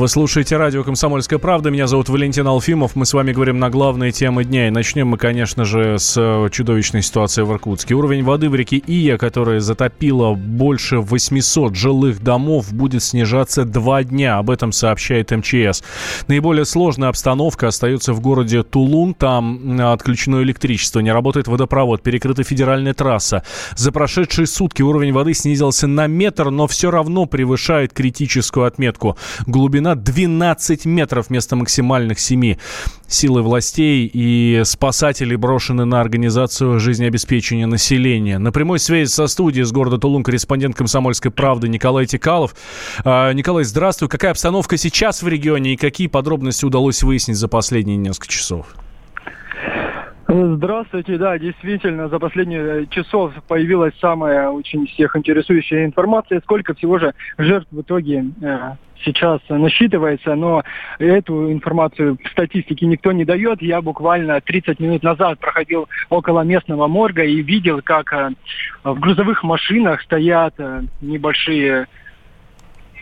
Вы слушаете радио «Комсомольская правда». Меня зовут Валентин Алфимов. Мы с вами говорим на главные темы дня. И начнем мы, конечно же, с э, чудовищной ситуации в Иркутске. Уровень воды в реке Ия, которая затопила больше 800 жилых домов, будет снижаться два дня. Об этом сообщает МЧС. Наиболее сложная обстановка остается в городе Тулун. Там отключено электричество, не работает водопровод, перекрыта федеральная трасса. За прошедшие сутки уровень воды снизился на метр, но все равно превышает критическую отметку. Глубина 12 метров вместо максимальных 7. Силы властей и спасателей брошены на организацию жизнеобеспечения населения. На прямой связи со студией с города Тулун корреспондент «Комсомольской правды» Николай Тикалов. А, Николай, здравствуй. Какая обстановка сейчас в регионе и какие подробности удалось выяснить за последние несколько часов? Здравствуйте, да, действительно, за последние часов появилась самая очень всех интересующая информация, сколько всего же жертв в итоге э, сейчас насчитывается, но эту информацию в статистике никто не дает. Я буквально 30 минут назад проходил около местного морга и видел, как э, в грузовых машинах стоят э, небольшие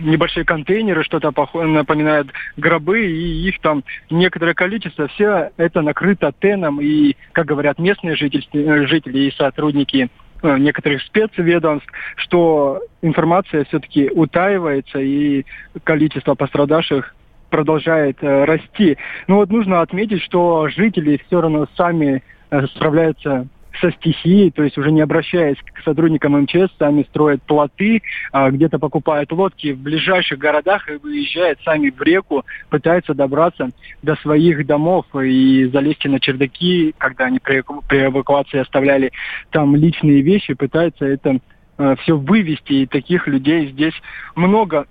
небольшие контейнеры, что-то напоминает гробы, и их там некоторое количество. Все это накрыто теном, и, как говорят местные жители, жители и сотрудники некоторых спецведомств, что информация все-таки утаивается, и количество пострадавших продолжает э, расти. Но вот нужно отметить, что жители все равно сами э, справляются со стихией, то есть уже не обращаясь к сотрудникам МЧС, сами строят плоты, а, где-то покупают лодки в ближайших городах и выезжают сами в реку, пытаются добраться до своих домов и залезть на чердаки, когда они при, эвакуации оставляли там личные вещи, пытаются это а, все вывести, и таких людей здесь много.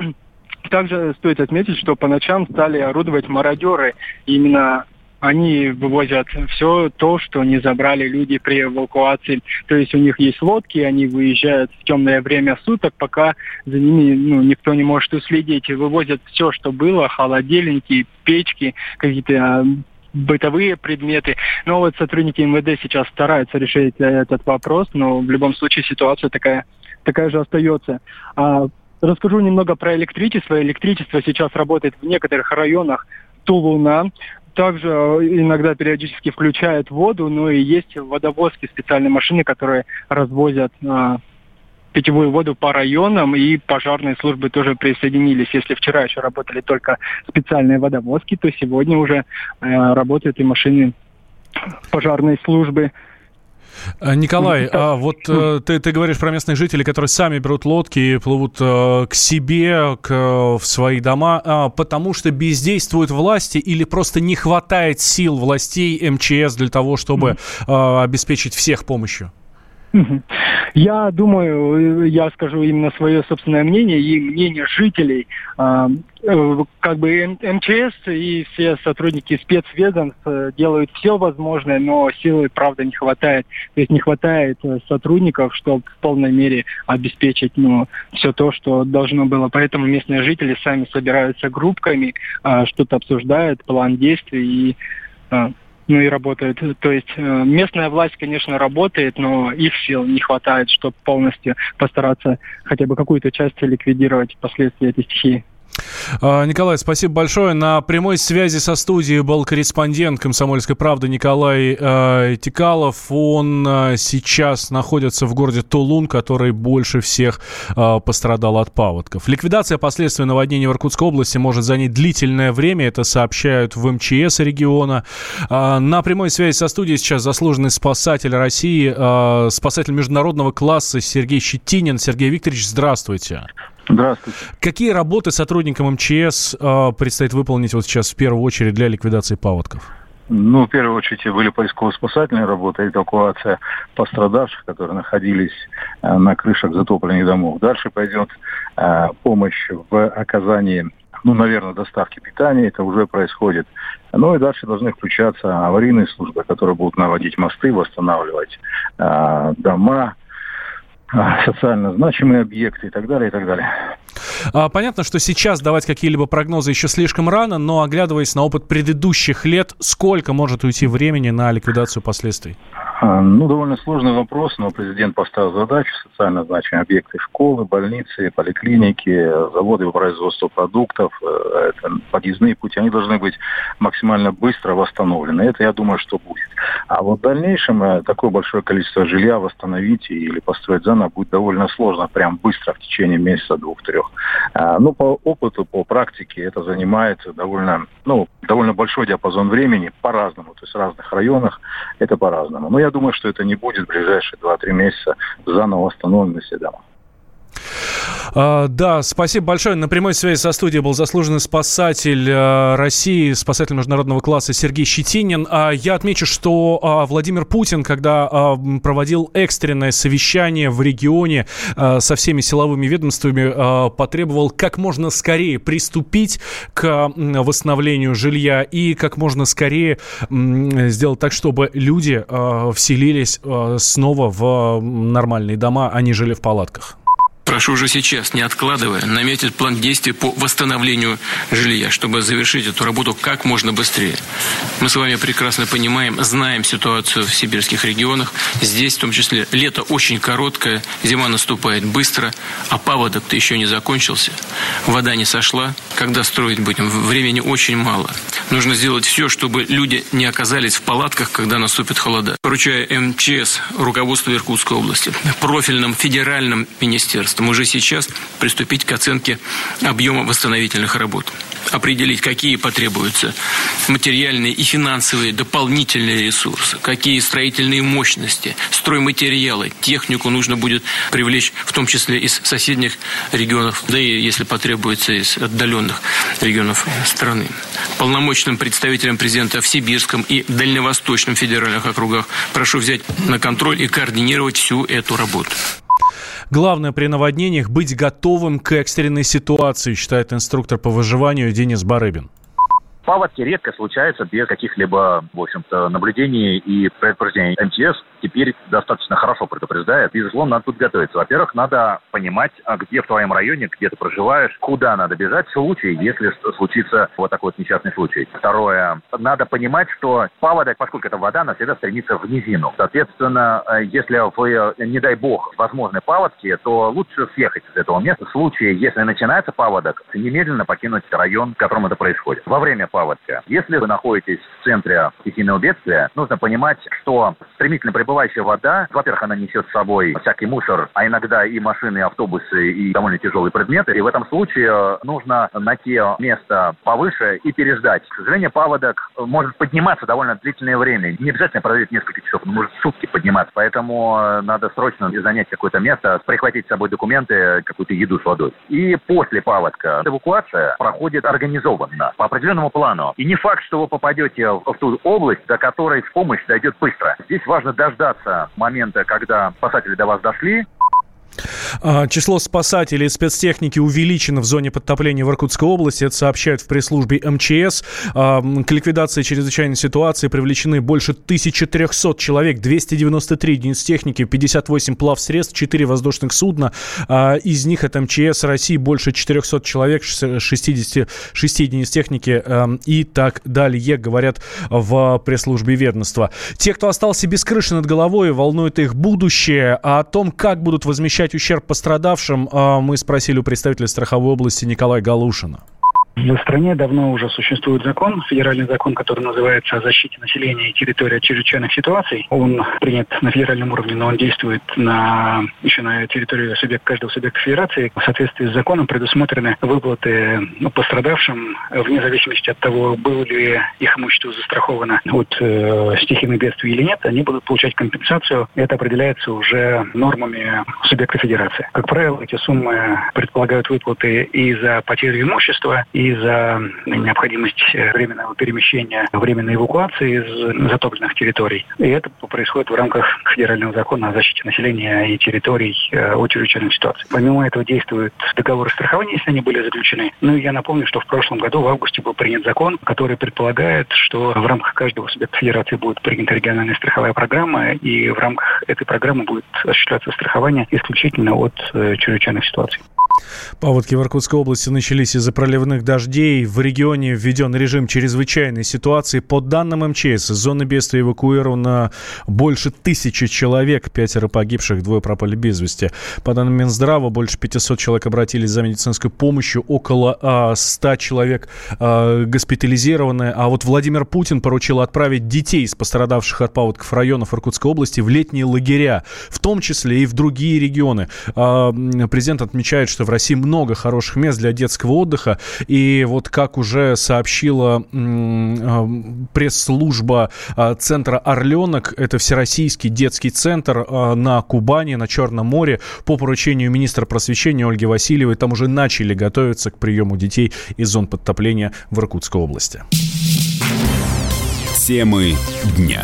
Также стоит отметить, что по ночам стали орудовать мародеры. Именно они вывозят все то, что не забрали люди при эвакуации. То есть у них есть лодки, они выезжают в темное время суток, пока за ними ну, никто не может уследить. И вывозят все, что было, холодильники, печки, какие-то а, бытовые предметы. Но вот сотрудники МВД сейчас стараются решить этот вопрос, но в любом случае ситуация такая, такая же остается. А, расскажу немного про электричество. Электричество сейчас работает в некоторых районах Тулуна, также э, иногда периодически включают воду, но и есть водовозки, специальные машины, которые развозят а, питьевую воду по районам, и пожарные службы тоже присоединились. Если вчера еще работали только специальные водовозки, то сегодня уже э, работают и машины пожарной службы. Э, Николай, а вот э, ты, ты говоришь про местных жителей, которые сами берут лодки и плывут э, к себе, к, в свои дома, а, потому что бездействуют власти или просто не хватает сил властей МЧС для того, чтобы mm-hmm. обеспечить всех помощью? Я думаю, я скажу именно свое собственное мнение и мнение жителей. А, э, как бы МЧС и все сотрудники спецведомств э, делают все возможное, но силы, правда, не хватает. То есть не хватает э, сотрудников, чтобы в полной мере обеспечить ну, все то, что должно было. Поэтому местные жители сами собираются группками, а, что-то обсуждают, план действий и а, ну и работают. То есть э, местная власть, конечно, работает, но их сил не хватает, чтобы полностью постараться хотя бы какую-то часть ликвидировать последствия этой стихии. А, Николай, спасибо большое. На прямой связи со студией был корреспондент «Комсомольской правды» Николай э, Тикалов. Он э, сейчас находится в городе Тулун, который больше всех э, пострадал от паводков. Ликвидация последствий наводнения в Иркутской области может занять длительное время. Это сообщают в МЧС региона. Э, на прямой связи со студией сейчас заслуженный спасатель России, э, спасатель международного класса Сергей Щетинин. Сергей Викторович, здравствуйте. Здравствуйте. Какие работы сотрудникам МЧС э, предстоит выполнить вот сейчас в первую очередь для ликвидации паводков? Ну, в первую очередь были поисково-спасательные работы, эвакуация пострадавших, которые находились э, на крышах затопленных домов. Дальше пойдет э, помощь в оказании, ну, наверное, доставки питания, это уже происходит. Ну и дальше должны включаться аварийные службы, которые будут наводить мосты, восстанавливать э, дома, а, социально значимые объекты и так далее, и так далее. А, понятно, что сейчас давать какие-либо прогнозы еще слишком рано, но оглядываясь на опыт предыдущих лет, сколько может уйти времени на ликвидацию последствий? А, ну, довольно сложный вопрос, но президент поставил задачу социально значимые объекты школы, больницы, поликлиники, заводы по производству продуктов, э, подъездные пути, они должны быть максимально быстро восстановлены. Это, я думаю, что будет. А вот в дальнейшем э, такое большое количество жилья восстановить или построить заново будет довольно сложно, прям быстро, в течение месяца, двух-трех. А, ну, по опыту, по практике это занимает довольно, ну, довольно большой диапазон времени по-разному, то есть в разных районах это по-разному. Но я думаю, что это не будет в ближайшие 2-3 месяца заново восстановлены все дома. А, да, спасибо большое. На прямой связи со студией был заслуженный спасатель а, России, спасатель международного класса Сергей Щетинин. А, я отмечу, что а, Владимир Путин, когда а, проводил экстренное совещание в регионе а, со всеми силовыми ведомствами, а, потребовал как можно скорее приступить к восстановлению жилья и как можно скорее сделать так, чтобы люди а, вселились снова в нормальные дома, а не жили в палатках. Прошу уже сейчас, не откладывая, наметить план действий по восстановлению жилья, чтобы завершить эту работу как можно быстрее. Мы с вами прекрасно понимаем, знаем ситуацию в сибирских регионах. Здесь, в том числе, лето очень короткое, зима наступает быстро, а паводок-то еще не закончился. Вода не сошла. Когда строить будем? Времени очень мало. Нужно сделать все, чтобы люди не оказались в палатках, когда наступит холода. Поручаю МЧС, руководству Иркутской области, профильным федеральным министерствам, министерством уже сейчас приступить к оценке объема восстановительных работ. Определить, какие потребуются материальные и финансовые дополнительные ресурсы, какие строительные мощности, стройматериалы, технику нужно будет привлечь, в том числе из соседних регионов, да и, если потребуется, из отдаленных регионов страны. Полномочным представителям президента в Сибирском и Дальневосточном федеральных округах прошу взять на контроль и координировать всю эту работу. Главное при наводнениях быть готовым к экстренной ситуации, считает инструктор по выживанию Денис Барыбин. Паводки редко случаются без каких-либо, в общем-то, наблюдений и предупреждений. МЧС теперь достаточно хорошо предупреждает. Безусловно, надо тут готовиться. Во-первых, надо понимать, а где в твоем районе, где ты проживаешь, куда надо бежать в случае, если случится вот такой вот несчастный случай. Второе, надо понимать, что паводок, поскольку это вода, она всегда стремится в низину. Соответственно, э, если вы, не дай бог, возможны паводки, то лучше съехать из этого места. В случае, если начинается паводок, немедленно покинуть район, в котором это происходит. Во время паводка. Если вы находитесь в центре стихийного бедствия, нужно понимать, что стремительно прибывающая вода, во-первых, она несет с собой всякий мусор, а иногда и машины, и автобусы, и довольно тяжелые предметы. И в этом случае э, нужно найти место повыше и переждать. К сожалению, паводок может подниматься довольно длительное время. Не обязательно проверить несколько часов, он может сутки подниматься. Поэтому э, надо срочно занять какое-то место, прихватить с собой документы, какую-то еду с водой. И после паводка эвакуация проходит организованно, по определенному плану. И не факт, что вы попадете в ту область, до которой помощь дойдет быстро. Здесь важно дождаться момента, когда спасатели до вас дошли, число спасателей и спецтехники увеличено в зоне подтопления в Иркутской области. Это сообщают в пресс-службе МЧС. А, к ликвидации чрезвычайной ситуации привлечены больше 1300 человек, 293 единиц техники, 58 плавсредств, 4 воздушных судна. А, из них от МЧС России больше 400 человек, 66 единиц техники и так далее, говорят в пресс-службе ведомства. Те, кто остался без крыши над головой, волнует их будущее. А о том, как будут возмещать возмещать ущерб пострадавшим, а мы спросили у представителя страховой области Николая Галушина. В стране давно уже существует закон, федеральный закон, который называется «О защите населения и территории от чрезвычайных ситуаций». Он принят на федеральном уровне, но он действует на, еще на территории субъект, каждого субъекта федерации. В соответствии с законом предусмотрены выплаты ну, пострадавшим, вне зависимости от того, было ли их имущество застраховано от э, стихийных бедствий или нет, они будут получать компенсацию. Это определяется уже нормами субъекта федерации. Как правило, эти суммы предполагают выплаты и за потерю имущества, и и за необходимость э, временного перемещения, временной эвакуации из затопленных территорий. И это происходит в рамках федерального закона о защите населения и территорий э, от чрезвычайных ситуаций. Помимо этого действуют договоры страхования, если они были заключены. Ну и я напомню, что в прошлом году, в августе, был принят закон, который предполагает, что в рамках каждого субъекта федерации будет принята региональная страховая программа, и в рамках этой программы будет осуществляться страхование исключительно от э, чрезвычайных ситуаций. Паводки в Иркутской области начались из-за проливных дождей. В регионе введен режим чрезвычайной ситуации. По данным МЧС, из зоны бедствия эвакуировано больше тысячи человек. Пятеро погибших, двое пропали без вести. По данным Минздрава, больше 500 человек обратились за медицинской помощью. Около а, 100 человек а, госпитализированы. А вот Владимир Путин поручил отправить детей из пострадавших от паводков районов Иркутской области в летние лагеря, в том числе и в другие регионы. А, президент отмечает, что в России много хороших мест для детского отдыха. И вот как уже сообщила пресс-служба а, центра «Орленок», это Всероссийский детский центр а, на Кубани, на Черном море, по поручению министра просвещения Ольги Васильевой, там уже начали готовиться к приему детей из зон подтопления в Иркутской области. Темы дня.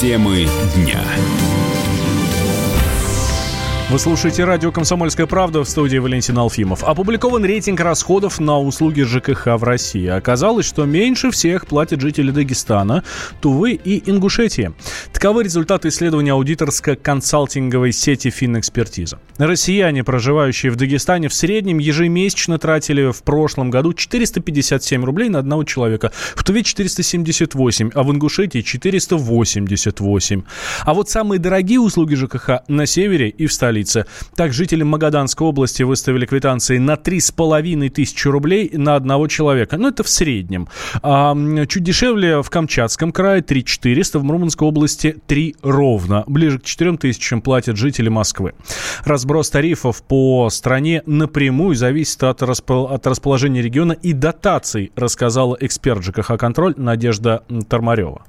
Темы дня. Вы слушаете радио «Комсомольская правда» в студии Валентин Алфимов. Опубликован рейтинг расходов на услуги ЖКХ в России. Оказалось, что меньше всех платят жители Дагестана, Тувы и Ингушетии. Таковы результаты исследования аудиторско-консалтинговой сети «Финэкспертиза». Россияне, проживающие в Дагестане, в среднем ежемесячно тратили в прошлом году 457 рублей на одного человека, в Туве 478, а в Ингушетии 488. А вот самые дорогие услуги ЖКХ на севере и в столице столице. Так, жители Магаданской области выставили квитанции на 3,5 тысячи рублей на одного человека. Ну, это в среднем. А, чуть дешевле в Камчатском крае 3 400, в Мурманской области 3 ровно. Ближе к 4 тысячам платят жители Москвы. Разброс тарифов по стране напрямую зависит от, распол- от расположения региона и дотаций, рассказала эксперт ЖКХ «Контроль» Надежда Тормарева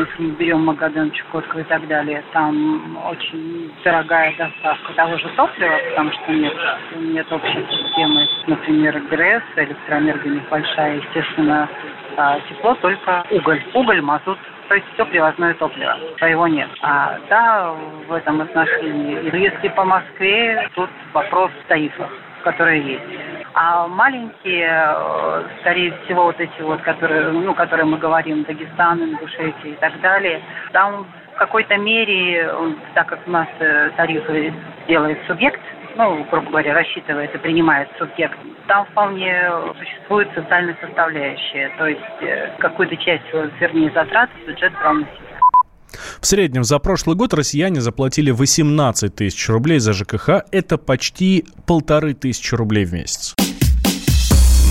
если мы берем Магадан, Чукотку и так далее, там очень дорогая доставка того же топлива, потому что нет, нет общей системы, например, ГРЭС, электроэнергия у них большая, естественно, а тепло только уголь. Уголь, мазут, то есть все привозное топливо, своего нет. А да, в этом отношении. Если по Москве, тут вопрос тарифов, которые есть. А маленькие, э, скорее всего, вот эти вот, которые, ну, которые мы говорим, Дагестан, Ингушетия и так далее, там в какой-то мере, так как у нас э, тарифы делает субъект, ну, грубо говоря, рассчитывает и принимает субъект, там вполне существует социальная составляющая. То есть э, какую-то часть, вернее, затрат бюджет брал. В среднем за прошлый год россияне заплатили 18 тысяч рублей за ЖКХ. Это почти полторы тысячи рублей в месяц.